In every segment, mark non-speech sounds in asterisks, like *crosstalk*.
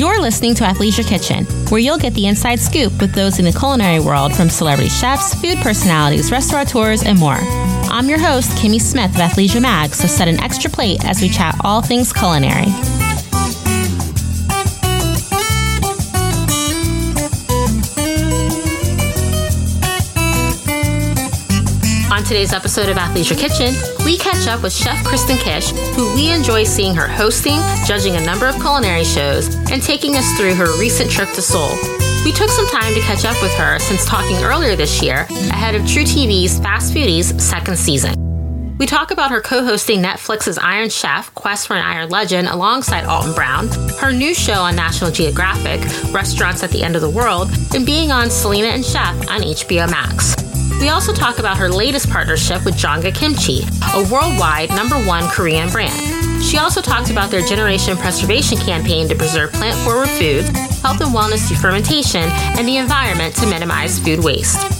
You're listening to Athleisure Kitchen, where you'll get the inside scoop with those in the culinary world from celebrity chefs, food personalities, restaurateurs, and more. I'm your host, Kimmy Smith of Athleisure Mag, so set an extra plate as we chat all things culinary. On today's episode of Athleisure Kitchen, we catch up with Chef Kristen Kish, who we enjoy seeing her hosting, judging a number of culinary shows, and taking us through her recent trip to Seoul. We took some time to catch up with her since talking earlier this year ahead of truTV's Fast Foodies second season. We talk about her co hosting Netflix's Iron Chef, Quest for an Iron Legend, alongside Alton Brown, her new show on National Geographic, Restaurants at the End of the World, and being on Selena and Chef on HBO Max. We also talk about her latest partnership with Jongga Kimchi, a worldwide number one Korean brand. She also talks about their generation preservation campaign to preserve plant forward foods, health and wellness through fermentation, and the environment to minimize food waste.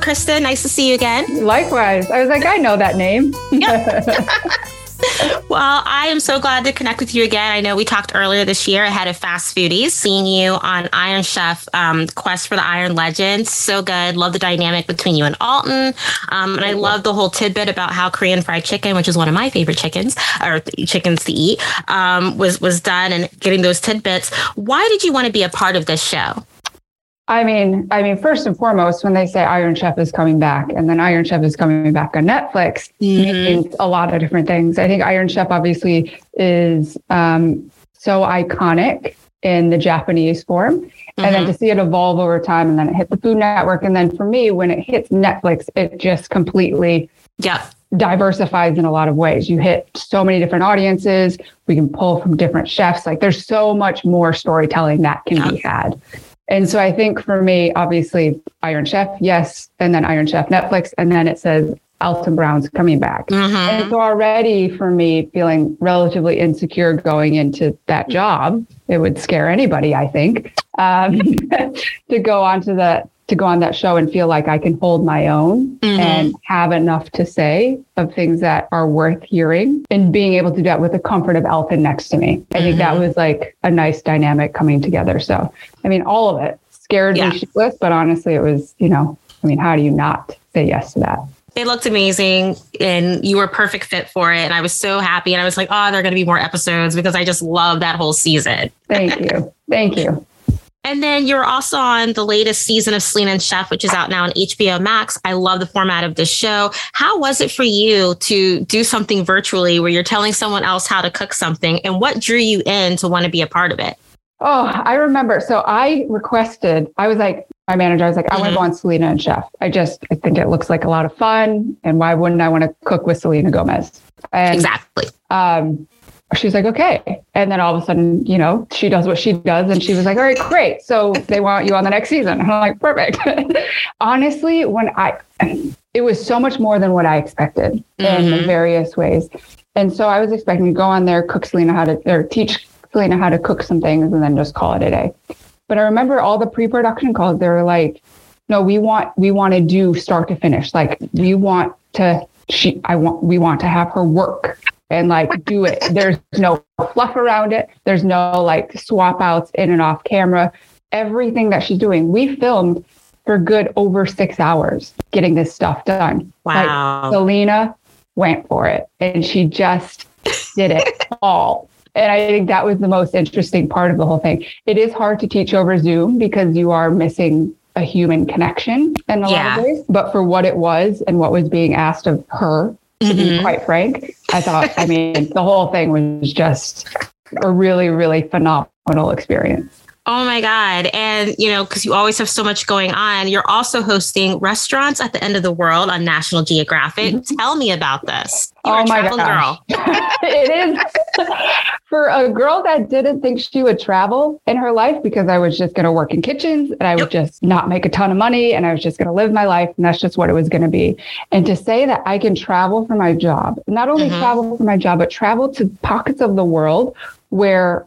Kristen. Nice to see you again. Likewise. I was like, I know that name. *laughs* Well, I am so glad to connect with you again. I know we talked earlier this year ahead of Fast Foodies, seeing you on Iron Chef um, Quest for the Iron Legend. So good. Love the dynamic between you and Alton. Um, and I love the whole tidbit about how Korean fried chicken, which is one of my favorite chickens or chickens to eat, um, was was done and getting those tidbits. Why did you want to be a part of this show? I mean, I mean, first and foremost, when they say Iron Chef is coming back, and then Iron Chef is coming back on Netflix, mm-hmm. means a lot of different things. I think Iron Chef obviously is um, so iconic in the Japanese form, mm-hmm. and then to see it evolve over time, and then it hit the Food Network, and then for me, when it hits Netflix, it just completely yeah diversifies in a lot of ways. You hit so many different audiences. We can pull from different chefs. Like there's so much more storytelling that can yeah. be had. And so I think for me, obviously, Iron Chef, yes, and then Iron Chef Netflix, and then it says Alton Brown's coming back. Mm-hmm. And so already for me, feeling relatively insecure going into that job, it would scare anybody, I think, um, *laughs* to go onto that to go on that show and feel like I can hold my own mm-hmm. and have enough to say of things that are worth hearing and being able to do that with the comfort of Alton next to me. I mm-hmm. think that mm-hmm. was like a nice dynamic coming together. So, I mean, all of it scared yeah. me shitless, but honestly, it was, you know, I mean, how do you not say yes to that? It looked amazing and you were a perfect fit for it. And I was so happy. And I was like, oh, there are going to be more episodes because I just love that whole season. Thank you. Thank you. And then you're also on the latest season of Selena and Chef, which is out now on HBO Max. I love the format of this show. How was it for you to do something virtually where you're telling someone else how to cook something? And what drew you in to want to be a part of it? Oh, I remember. So I requested, I was like, my manager, I was like, I mm-hmm. want to go on Selena and Chef. I just, I think it looks like a lot of fun. And why wouldn't I want to cook with Selena Gomez? And, exactly. Um, she's like, okay. And then all of a sudden, you know, she does what she does. And she was like, all right, great. So they want you on the next season. And *laughs* I'm like, perfect. *laughs* Honestly, when I, it was so much more than what I expected mm-hmm. in various ways. And so I was expecting to go on there, cook Selena how to, or teach Selena how to cook some things and then just call it a day. But I remember all the pre-production calls, they were like, no, we want, we want to do start to finish. Like we want to, she, I want, we want to have her work and like do it. There's no fluff around it. There's no like swap outs in and off camera. Everything that she's doing, we filmed for good over six hours getting this stuff done. Wow. Like, Selena went for it and she just did it all. And I think that was the most interesting part of the whole thing. It is hard to teach over Zoom because you are missing a human connection in a yeah. lot of ways. But for what it was and what was being asked of her to mm-hmm. be quite frank. I thought, I mean, the whole thing was just a really, really phenomenal experience. Oh my God. And, you know, because you always have so much going on, you're also hosting Restaurants at the End of the World on National Geographic. Mm-hmm. Tell me about this. You're oh my God. *laughs* it is for a girl that didn't think she would travel in her life because I was just going to work in kitchens and I would yep. just not make a ton of money and I was just going to live my life. And that's just what it was going to be. And to say that I can travel for my job, not only mm-hmm. travel for my job, but travel to pockets of the world where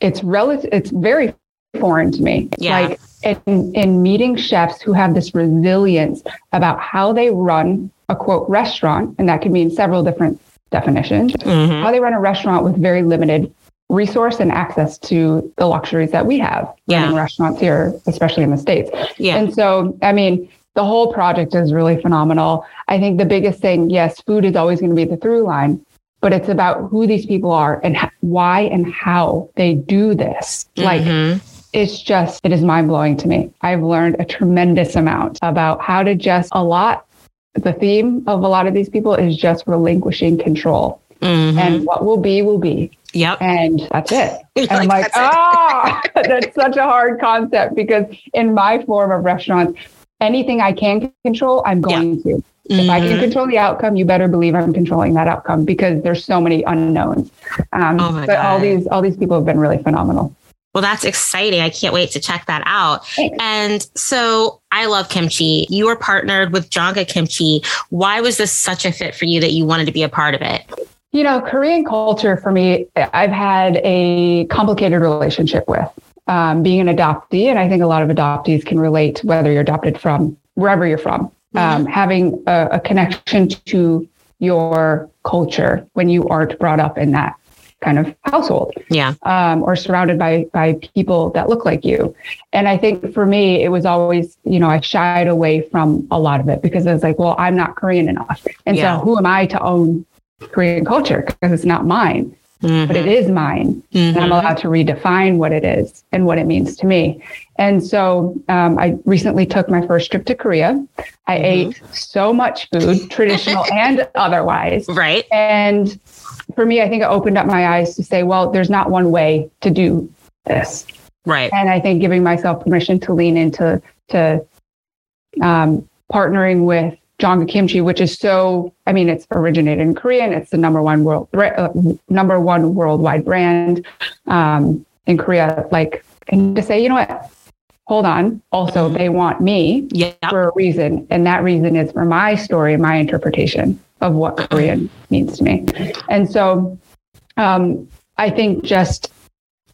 it's relative it's very foreign to me. Yeah. Like in, in meeting chefs who have this resilience about how they run a quote restaurant, and that can mean several different definitions, Mhm. how they run a restaurant with very limited resource and access to the luxuries that we have Yeah. running restaurants here, especially in the States. Yeah. And so, I mean, the whole project is really phenomenal. I think the biggest thing, yes, food is always going to be the through line, but it's about who these people are and why and how they do this. Like, Mhm. It's just, it is mind blowing to me. I've learned a tremendous amount about how to just a lot. The theme of a lot of these people is just relinquishing control. Mhm. And what will be, will be. yep. And that's it. *laughs* And I'm like, "That's it." ah, *laughs* *laughs* that's such a hard concept because in my form of restaurants, anything I can control, I'm going to. If I can Mhm. control the outcome, you better believe I'm controlling that outcome because there's so many unknowns. Um, Oh my but all these all these people have been really phenomenal. Well, that's exciting. I can't wait to check that out. Thanks. And so I love kimchi. You were partnered with Jongga Kimchi. Why was this such a fit for you that you wanted to be a part of it? You know, Korean culture for me, I've had a complicated relationship with um, being an adoptee. And I think a lot of adoptees can relate whether you're adopted from wherever you're from, um, having a, a connection to your culture when you aren't brought up in that kind of household Yeah. um, or surrounded by by people that look like you. And I think for me, it was always, you know, I shied away from a lot of it because I was like, well, I'm not Korean enough. And Yeah. so who am I to own Korean culture? Because it's not mine, but it is mine. And I'm Mhm. allowed to redefine what it is and what it means to me. And so um, I recently took my first trip to Korea. I Mhm. ate so much food, *laughs* traditional and otherwise. Right. And for me, I think it opened up my eyes to say, well, there's not one way to do this. Right. And I think giving myself permission to lean into to um, partnering with Jongga Kimchi, which is so, I mean, it's originated in Korea and it's the number one world, uh, number one worldwide brand um, in Korea. Like, and to say, you know what? Hold on. Also, they want me Yeah. for a reason. And that reason is for my story, my interpretation of what Korean means to me. And so um, I think just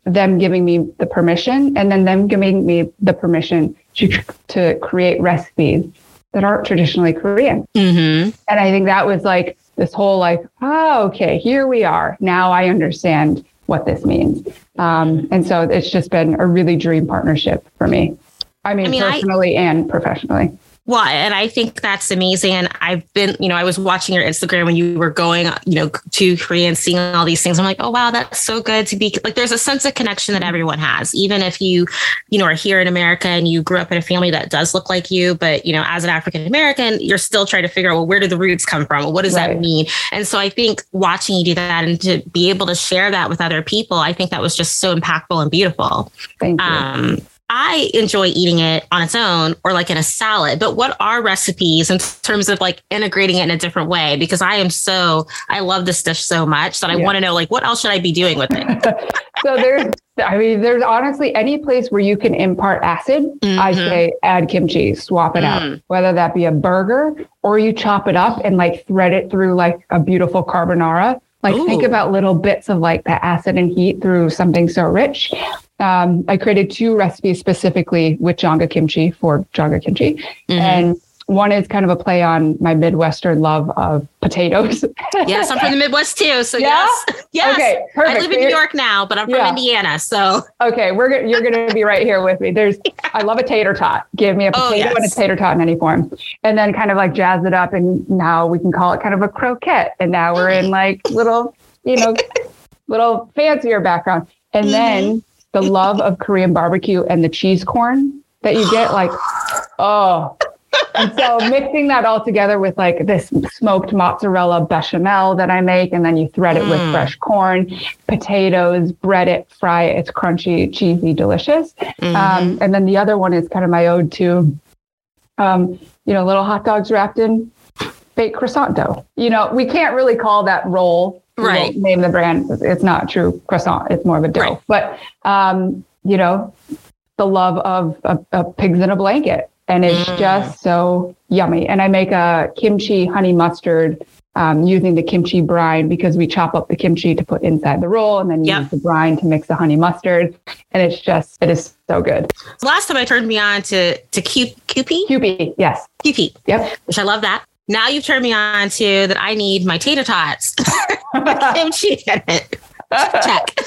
them giving me the permission and then them giving me the permission to, to create recipes that aren't traditionally Korean. Mm-hmm. And I think that was like this whole like, oh, okay, here we are. Now I understand what this means. Um, and so it's just been a really dream partnership for me. I mean, I mean, I- personally and professionally. Well, and I think that's amazing. And I've been, you know, I was watching your Instagram when you were going, you know, to Korea and seeing all these things. I'm like, oh wow, that's so good to be like. There's a sense of connection that everyone has, even if you, you know, are here in America and you grew up in a family that does look like you. But you know, as an African American, you're still trying to figure out, well, where do the roots come from? What does that mean? And so I think watching you do that and to be able to share that with other people, I think that was just so impactful and beautiful. Thank you. Um, I enjoy eating it on its own or like in a salad, but what are recipes in terms of like integrating it in a different way? Because I am so, I love this dish so much that I Yeah. want to know like, what else should I be doing with it? *laughs* so there's, I mean, there's honestly any place where you can impart acid, I Mhm. say add kimchi, swap it out, Mm. whether that be a burger or you chop it up and like thread it through like a beautiful carbonara. Like think about little bits of like the acid and heat through something so rich. Um, I created two recipes specifically with Jongga kimchi for Jongga kimchi. Mhm. And one is kind of a play on my Midwestern love of potatoes. *laughs* yes, I'm from the Midwest too. So Yeah? yes, yes. Okay, perfect. I live in New York now, but I'm from Yeah. Indiana. So Okay, we're you're going to be right here with me. There's, *laughs* I love a tater tot. Give me a Oh, potato and a tater tot in any form, and then kind of like jazz it up, and now we can call it kind of a croquette. And now we're in like little, you know, *laughs* little fancier background, and Mm-hmm. then the love of Korean barbecue and the cheese corn that you get, like, oh. And so mixing that all together with like this smoked mozzarella bechamel that I make, and then you thread it with Mm. fresh corn, potatoes, bread it, fry it. It's crunchy, cheesy, delicious. mhm. Um, and then the other one is kind of my ode to, um, you know, little hot dogs wrapped in baked croissant dough. You know, we can't really call that roll. Right. Name the brand. It's not true croissant. It's more of a dough. Right. But, um, you know, the love of, of, of pigs in a blanket. And it's Mm. just so yummy. And I make a kimchi honey mustard um, using the kimchi brine because we chop up the kimchi to put inside the roll and then Yep. use the brine to mix the honey mustard. And it's just, it is so good. Last time I turned me on to to Q, Kewpie, Kewpie, yes. Kewpie, Yep. which I love that. Now you've turned me on to that I need my tater tots. *laughs* kimchi in it. Check.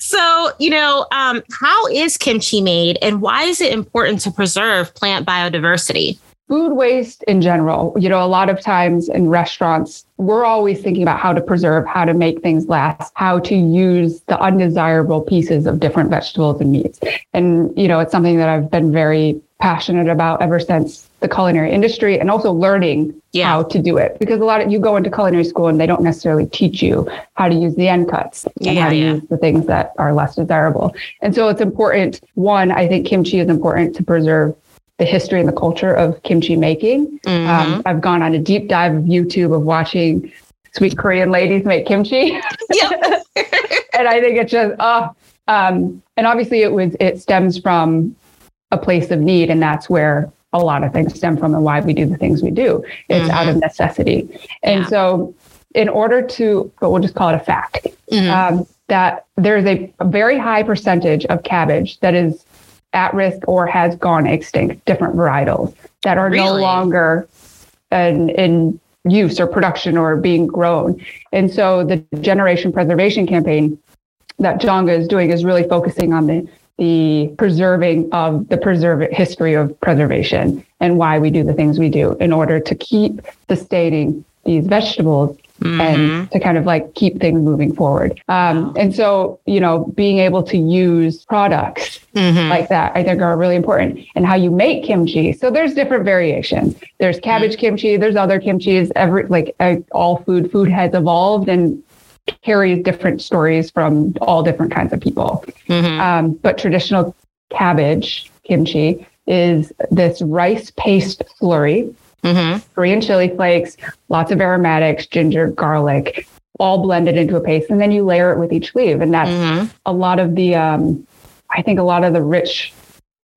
so, you know, um, how is kimchi made and why is it important to preserve plant biodiversity? food waste in general, you know, a lot of times in restaurants, we're always thinking about how to preserve, how to make things last, how to use the undesirable pieces of different vegetables and meats. And, you know, it's something that I've been very passionate about ever since the culinary industry and also learning Yeah. how to do it because a lot of you go into culinary school and they don't necessarily teach you how to use the end cuts and Yeah, how to yeah. use the things that are less desirable. And so it's important. One, I think kimchi is important to preserve the history and the culture of kimchi making. Mhm. Um, I've gone on a deep dive of YouTube of watching sweet Korean ladies make kimchi, *laughs* and I think it's just oh. Um, and obviously, it was it stems from a place of need, and that's where a lot of things stem from, and why we do the things we do. It's out of necessity, and Yeah. so in order to, but we'll just call it a fact Mhm. um, that there's a, a very high percentage of cabbage that is at risk or has gone extinct, different varietals that are no longer in, in use or production or being grown. And so the generation preservation campaign that Jongga is doing is really focusing on the the preserving of the preserve history of preservation and why we do the things we do in order to keep sustaining these vegetables Mhm. and to kind of like keep things moving forward. Um, and so, you know, being able to use products Mhm. like that, I think are really important. And how you make kimchi. So there's different variations. There's cabbage kimchi. There's other kimchis. Every like all food, food has evolved and carries different stories from all different kinds of people. Mhm. Um, but traditional cabbage kimchi is this rice paste slurry Mhm. Korean chili flakes, lots of aromatics, ginger, garlic, all blended into a paste. And then you layer it with each leaf. And that's Mhm. a lot of the, um, I think a lot of the rich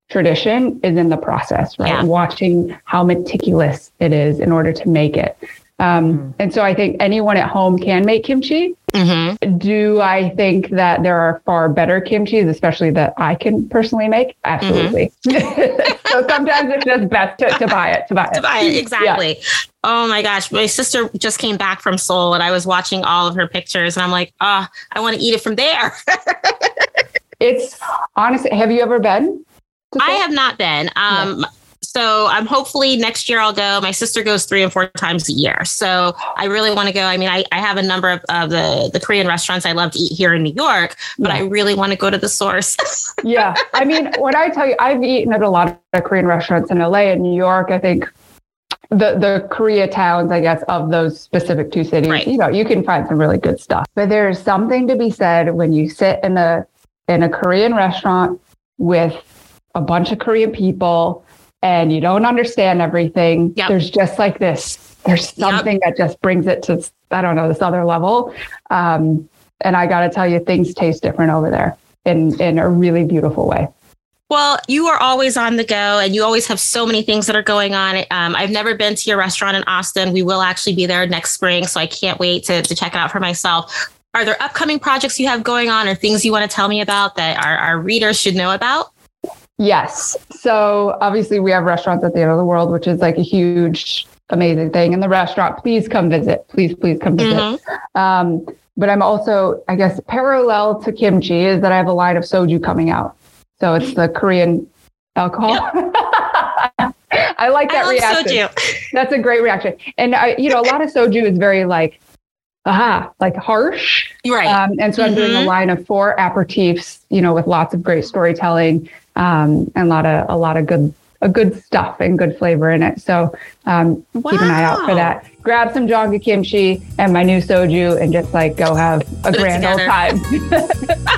tradition is in the process, right? Yeah. Watching how meticulous it is in order to make it. Um, And so I think anyone at home can make kimchi. Mhm. Do I think that there are far better kimchis, especially that I can personally make? Absolutely. *laughs* so sometimes it's just best to, to buy it, to buy it. To buy it, exactly. Oh my gosh. My sister just came back from Seoul and I was watching all of her pictures and I'm like, ah, I want to eat it from there. *laughs* It's honestly, have you ever been? I have not been. Um, So I'm hopefully next year I'll go. My sister goes three and four times a year. So I really want to go. I mean, I, I have a number of, of the, the Korean restaurants I love to eat here in New York, but Yeah. I really want to go to the source. *laughs* yeah. I mean, when I tell you, I've eaten at a lot of Korean restaurants in LA and New York. I think the the Korea towns, I guess, of those specific two cities, Right. you know, you can find some really good stuff. But there's something to be said when you sit in a in a Korean restaurant with a bunch of Korean people and you don't understand everything. Yep. There's just like this. There's Yep. something that just brings it to I don't know this other level. Um, and I got to tell you, things taste different over there in in a really beautiful way. Well, you are always on the go and you always have so many things that are going on. Um, I've never been to your restaurant in Austin. We will actually be there next spring. So I can't wait to, to check it out for myself. Are there upcoming projects you have going on or things you want to tell me about that our, our readers should know about? Yes. So obviously we have restaurants at the end of the world, which is like a huge, amazing thing. And the restaurant, please come visit. Please, please come visit. Mhm. Um, but I'm also, I guess, parallel to kimchi is that I have a line of soju coming out. So it's the Korean alcohol. *laughs* I like that I reaction. soju. That's a great reaction. And I, you know, a lot of soju is very like, aha, like harsh. Right. Um, and so I'm doing a Mhm. line of four aperitifs, you know, with lots of great storytelling um, and a lot of a lot of good a good stuff and good flavor in it. So um, keep an eye out for that. Grab some Jongga kimchi and my new soju and just like go have a Put grand old time. *laughs*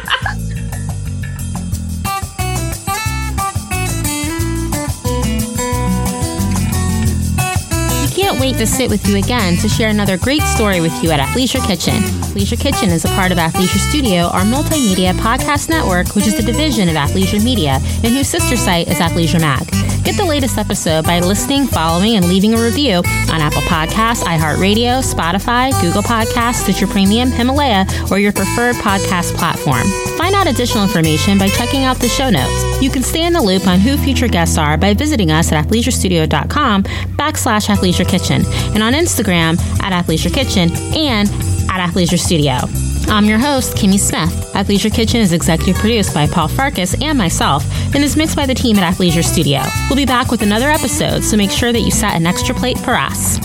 wait to sit with you again to share another great story with you at Athleisure Kitchen. Athleisure Kitchen is a part of Athleisure Studio, our multimedia podcast network, which is a division of Athleisure Media, and whose sister site is Athleisure Mag. Get the latest episode by listening, following, and leaving a review on Apple Podcasts, iHeartRadio, Spotify, Google Podcasts, Stitcher Premium, Himalaya, or your preferred podcast platform. Find out additional information by checking out the show notes. You can stay in the loop on who future guests are by visiting us at athleisurestudio.com backslash athleisure kitchen and on Instagram at athleisure kitchen and at athleisure studio. I'm your host, Kimmy Smith. Athleisure Kitchen is executive produced by Paul Farkas and myself and is mixed by the team at Athleisure Studio. We'll be back with another episode, so make sure that you set an extra plate for us.